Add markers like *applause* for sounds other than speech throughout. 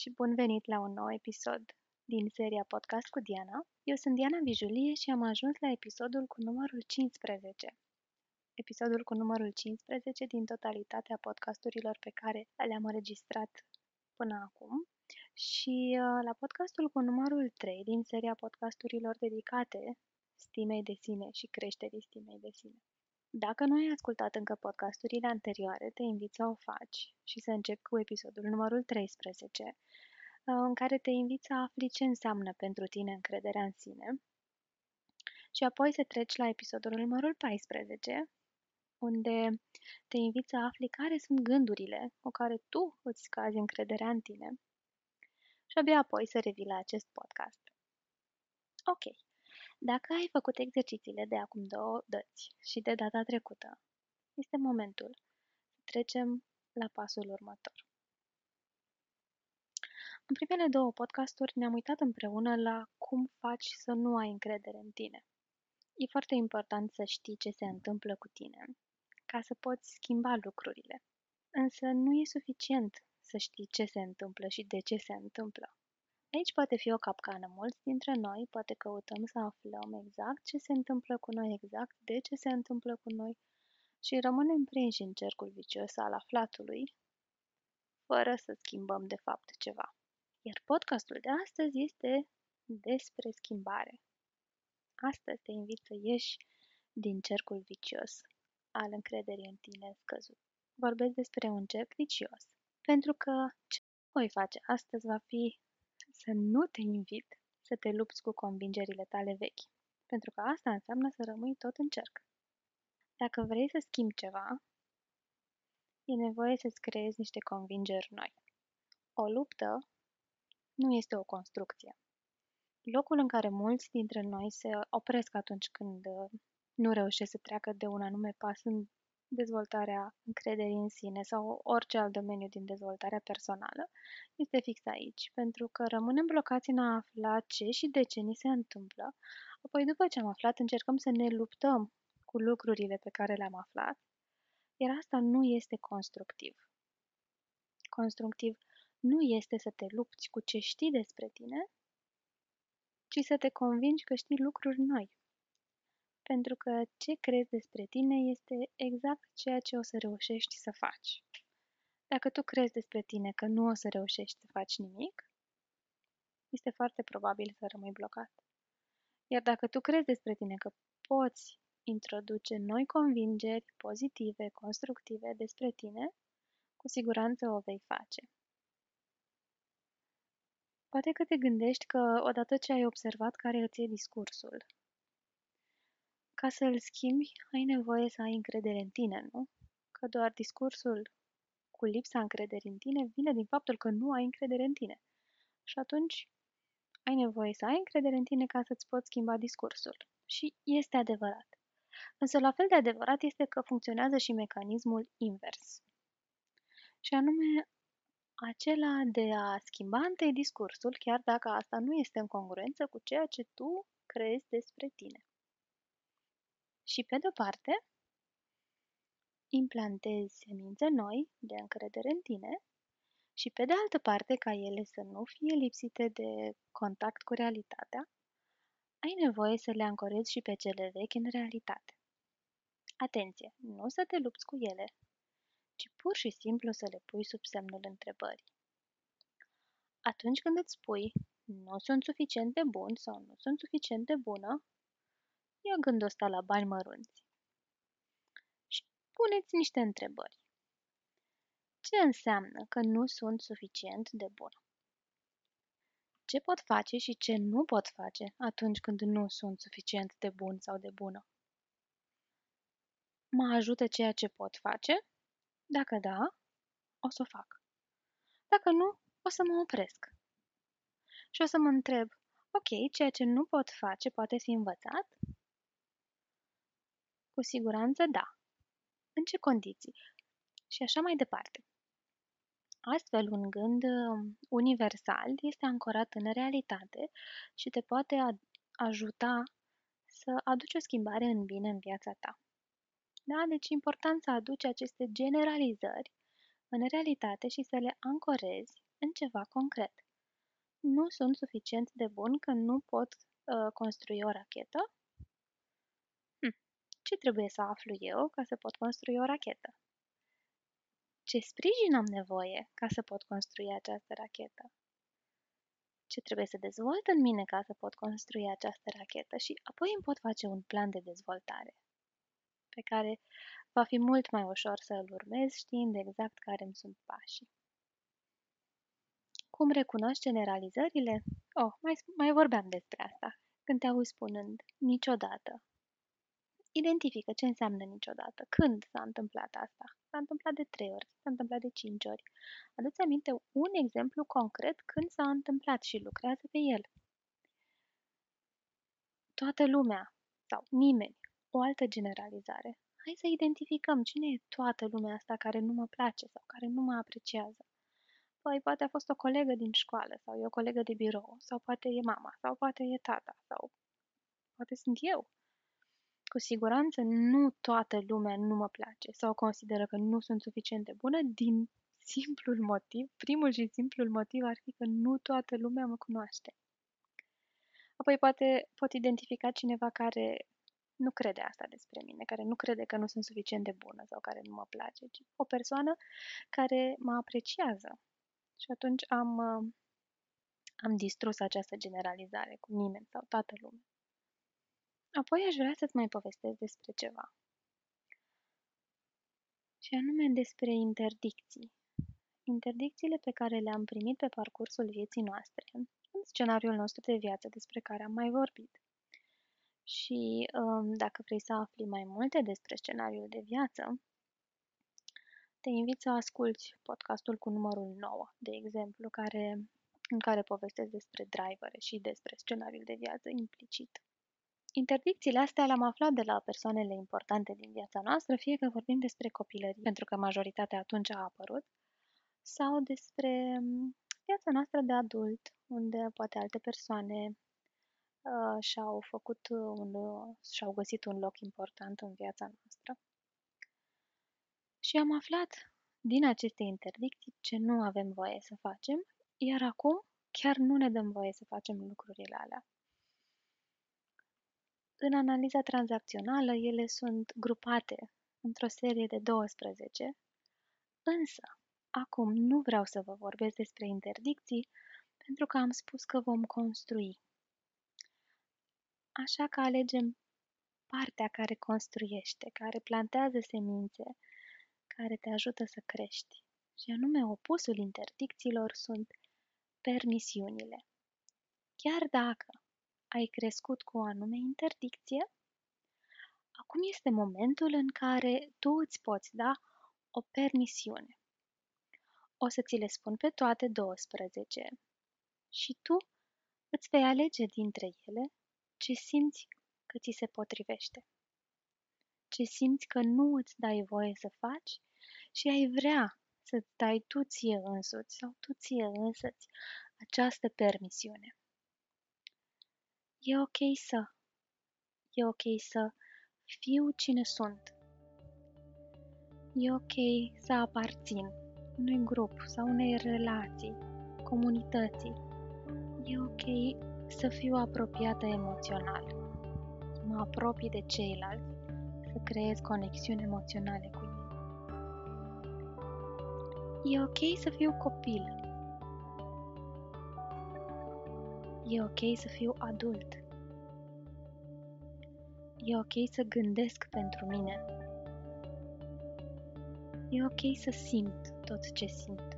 și bun venit la un nou episod din seria Podcast cu Diana. Eu sunt Diana Vijulie și am ajuns la episodul cu numărul 15. Episodul cu numărul 15 din totalitatea podcasturilor pe care le-am înregistrat până acum și uh, la podcastul cu numărul 3 din seria podcasturilor dedicate stimei de sine și creșterii stimei de sine. Dacă nu ai ascultat încă podcasturile anterioare, te invit să o faci și să încep cu episodul numărul 13, în care te invit să afli ce înseamnă pentru tine încrederea în sine și apoi să treci la episodul numărul 14, unde te invit să afli care sunt gândurile cu care tu îți scazi încrederea în tine și abia apoi să revii la acest podcast. Ok, dacă ai făcut exercițiile de acum două dăți și de data trecută, este momentul să trecem la pasul următor. În primele două podcasturi ne-am uitat împreună la cum faci să nu ai încredere în tine. E foarte important să știi ce se întâmplă cu tine, ca să poți schimba lucrurile. Însă nu e suficient să știi ce se întâmplă și de ce se întâmplă. Aici poate fi o capcană. Mulți dintre noi poate căutăm să aflăm exact ce se întâmplă cu noi, exact de ce se întâmplă cu noi și rămânem prinși în cercul vicios al aflatului, fără să schimbăm de fapt ceva. Iar podcastul de astăzi este despre schimbare. Astăzi te invit să ieși din cercul vicios al încrederii în tine scăzut. Vorbesc despre un cerc vicios, pentru că ce voi face astăzi va fi să nu te invit să te lupți cu convingerile tale vechi, pentru că asta înseamnă să rămâi tot în cerc. Dacă vrei să schimbi ceva, e nevoie să-ți creezi niște convingeri noi. O luptă nu este o construcție. Locul în care mulți dintre noi se opresc atunci când uh, nu reușesc să treacă de un anume pas în dezvoltarea încrederii în sine sau orice alt domeniu din dezvoltarea personală, este fix aici, pentru că rămânem blocați în a afla ce și de ce ni se întâmplă, apoi după ce am aflat încercăm să ne luptăm cu lucrurile pe care le-am aflat, iar asta nu este constructiv. Constructiv nu este să te lupți cu ce știi despre tine, ci să te convingi că știi lucruri noi. Pentru că ce crezi despre tine este exact ceea ce o să reușești să faci. Dacă tu crezi despre tine că nu o să reușești să faci nimic, este foarte probabil să rămâi blocat. Iar dacă tu crezi despre tine că poți introduce noi convingeri pozitive, constructive despre tine, cu siguranță o vei face. Poate că te gândești că odată ce ai observat care îți e discursul, ca să îl schimbi, ai nevoie să ai încredere în tine, nu? Că doar discursul cu lipsa încrederii în tine vine din faptul că nu ai încredere în tine. Și atunci ai nevoie să ai încredere în tine ca să-ți poți schimba discursul. Și este adevărat. Însă la fel de adevărat este că funcționează și mecanismul invers. Și anume acela de a schimba întâi discursul, chiar dacă asta nu este în congruență cu ceea ce tu crezi despre tine. Și pe de-o parte, implantezi semințe noi de încredere în tine și pe de altă parte, ca ele să nu fie lipsite de contact cu realitatea, ai nevoie să le ancorezi și pe cele vechi în realitate. Atenție, nu să te lupți cu ele, ci pur și simplu să le pui sub semnul întrebării. Atunci când îți spui, nu sunt suficient de bun sau nu sunt suficient de bună, ia gândul ăsta la bani mărunți. Și puneți niște întrebări. Ce înseamnă că nu sunt suficient de bun? Ce pot face și ce nu pot face atunci când nu sunt suficient de bun sau de bună? Mă ajută ceea ce pot face? Dacă da, o să o fac. Dacă nu, o să mă opresc. Și o să mă întreb, ok, ceea ce nu pot face poate fi învățat? Cu siguranță da. În ce condiții? Și așa mai departe. Astfel, un gând um, universal este ancorat în realitate și te poate ajuta să aduci o schimbare în bine în viața ta. Da? Deci important să aduci aceste generalizări în realitate și să le ancorezi în ceva concret. Nu sunt suficient de bun că nu pot uh, construi o rachetă? Hm. Ce trebuie să aflu eu ca să pot construi o rachetă? Ce sprijin am nevoie ca să pot construi această rachetă? Ce trebuie să dezvolt în mine ca să pot construi această rachetă și apoi îmi pot face un plan de dezvoltare pe care va fi mult mai ușor să îl urmez știind exact care îmi sunt pașii. Cum recunoști generalizările? Oh, mai, mai vorbeam despre asta, când te auzi spunând niciodată. Identifică ce înseamnă niciodată. Când s-a întâmplat asta? S-a întâmplat de trei ori, s-a întâmplat de cinci ori. Aduți aminte un exemplu concret când s-a întâmplat și lucrează pe el. Toată lumea sau nimeni o altă generalizare. Hai să identificăm cine e toată lumea asta care nu mă place sau care nu mă apreciază. Păi poate a fost o colegă din școală sau e o colegă de birou sau poate e mama sau poate e tata sau poate sunt eu. Cu siguranță nu toată lumea nu mă place sau consideră că nu sunt suficient de bună din *laughs* simplul motiv, primul și simplul motiv ar fi că nu toată lumea mă cunoaște. Apoi poate pot identifica cineva care nu crede asta despre mine, care nu crede că nu sunt suficient de bună sau care nu mă place, ci o persoană care mă apreciază. Și atunci am, uh, am distrus această generalizare cu nimeni sau toată lumea. Apoi aș vrea să-ți mai povestesc despre ceva. Și anume despre interdicții. Interdicțiile pe care le-am primit pe parcursul vieții noastre, în scenariul nostru de viață despre care am mai vorbit. Și um, dacă vrei să afli mai multe despre scenariul de viață, te invit să asculti podcastul cu numărul 9, de exemplu, care, în care povestesc despre drivere și despre scenariul de viață implicit. Interdicțiile astea le-am aflat de la persoanele importante din viața noastră, fie că vorbim despre copilărie, pentru că majoritatea atunci a apărut, sau despre um, viața noastră de adult, unde poate alte persoane uh, și-au făcut un, uh, și-au găsit un loc important în viața noastră. Și am aflat din aceste interdicții ce nu avem voie să facem, iar acum chiar nu ne dăm voie să facem lucrurile alea. În analiza tranzacțională, ele sunt grupate într-o serie de 12, însă acum nu vreau să vă vorbesc despre interdicții pentru că am spus că vom construi Așa că alegem partea care construiește, care plantează semințe, care te ajută să crești. Și anume opusul interdicțiilor sunt permisiunile. Chiar dacă ai crescut cu o anume interdicție, acum este momentul în care tu îți poți da o permisiune. O să ți le spun pe toate 12 și tu îți vei alege dintre ele ce simți că ți se potrivește, ce simți că nu îți dai voie să faci și ai vrea să-ți dai tu ție însuți sau tu ție însăți această permisiune. E ok să, e ok să fiu cine sunt. E ok să aparțin unui grup sau unei relații, comunității. E ok să fiu apropiată emoțional. Mă apropii de ceilalți, să creez conexiuni emoționale cu ei. E ok să fiu copil. E ok să fiu adult. E ok să gândesc pentru mine. E ok să simt tot ce simt.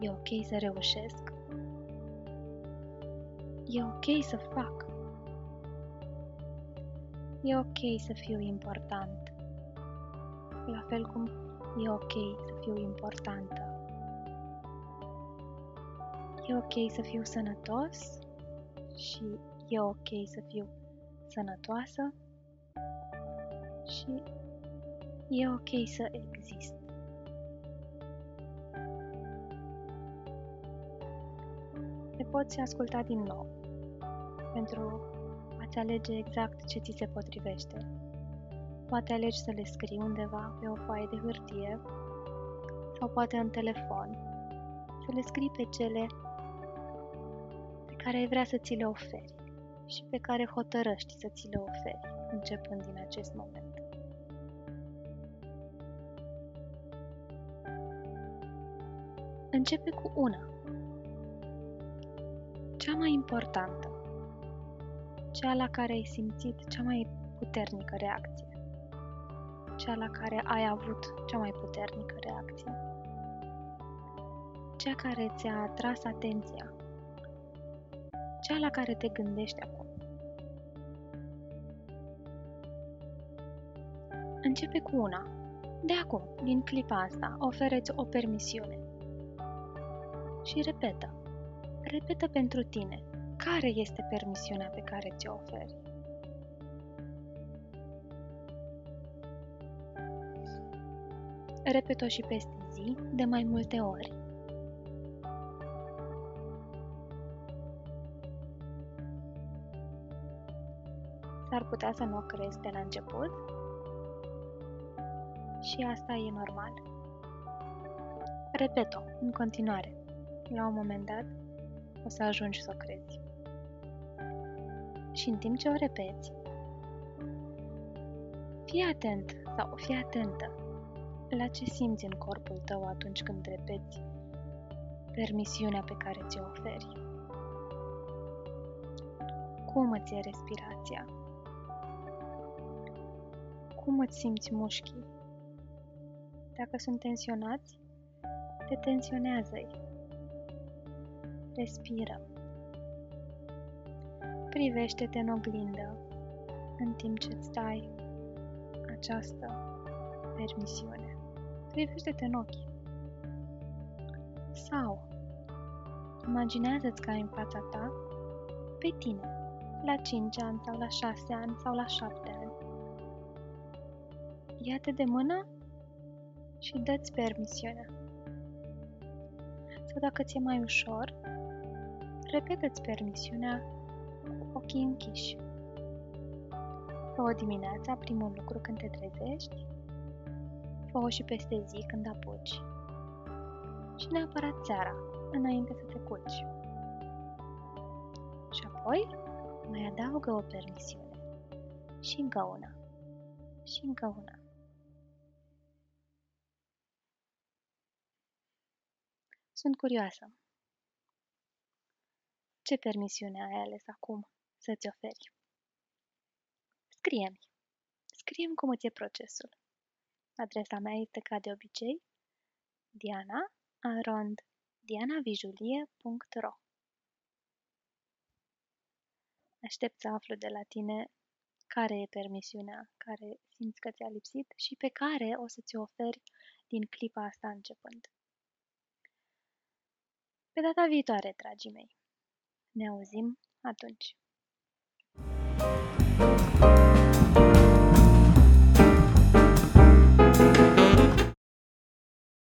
E ok să reușesc. E ok să fac. E ok să fiu important. La fel cum e ok să fiu importantă. E ok să fiu sănătos și e ok să fiu sănătoasă și e ok să exist. Te poți asculta din nou pentru a-ți alege exact ce ți se potrivește. Poate alegi să le scrii undeva pe o foaie de hârtie sau poate în telefon să le scrii pe cele pe care ai vrea să ți le oferi și pe care hotărăști să ți le oferi, începând din acest moment. Începe cu una. Cea mai importantă. Cea la care ai simțit cea mai puternică reacție. Cea la care ai avut cea mai puternică reacție. Cea care ți-a atras atenția. Cea la care te gândești acum. Începe cu una. De acum, din clipa asta, ofereți o permisiune. Și repetă. Repetă pentru tine. Care este permisiunea pe care ți-o oferi? Repet-o și peste zi, de mai multe ori. S-ar putea să nu o crezi de la început și asta e normal. Repet-o în continuare. La un moment dat o să ajungi să o crezi. Și în timp ce o repeți, fii atent sau fii atentă la ce simți în corpul tău atunci când repeți permisiunea pe care ți-o oferi. Cum îți e respirația? Cum îți simți mușchii? Dacă sunt tensionați, te tensionează-i. Respiră. Privește-te în oglindă în timp ce îți dai această permisiune. Privește-te în ochi. Sau imaginează-ți că ai în fața ta pe tine la 5 ani sau la 6 ani sau la 7 ani. Ia-te de mână și dă-ți permisiunea. Sau dacă ți-e mai ușor, repetă-ți permisiunea cu ochii închiși. Fă-o dimineața, primul lucru când te trezești, fă-o și peste zi când apuci și neapărat seara, înainte să te culci. Și apoi mai adaugă o permisiune și încă una și încă una. Sunt curioasă. Ce permisiune ai ales acum să-ți oferi? Scrie-mi. Scrie-mi cum îți e procesul. Adresa mea este ca de obicei diana arond dianavijulie.ro Aștept să aflu de la tine care e permisiunea care simți că ți-a lipsit și pe care o să ți-o oferi din clipa asta începând. Pe data viitoare, dragii mei. Ne auzim atunci. thank you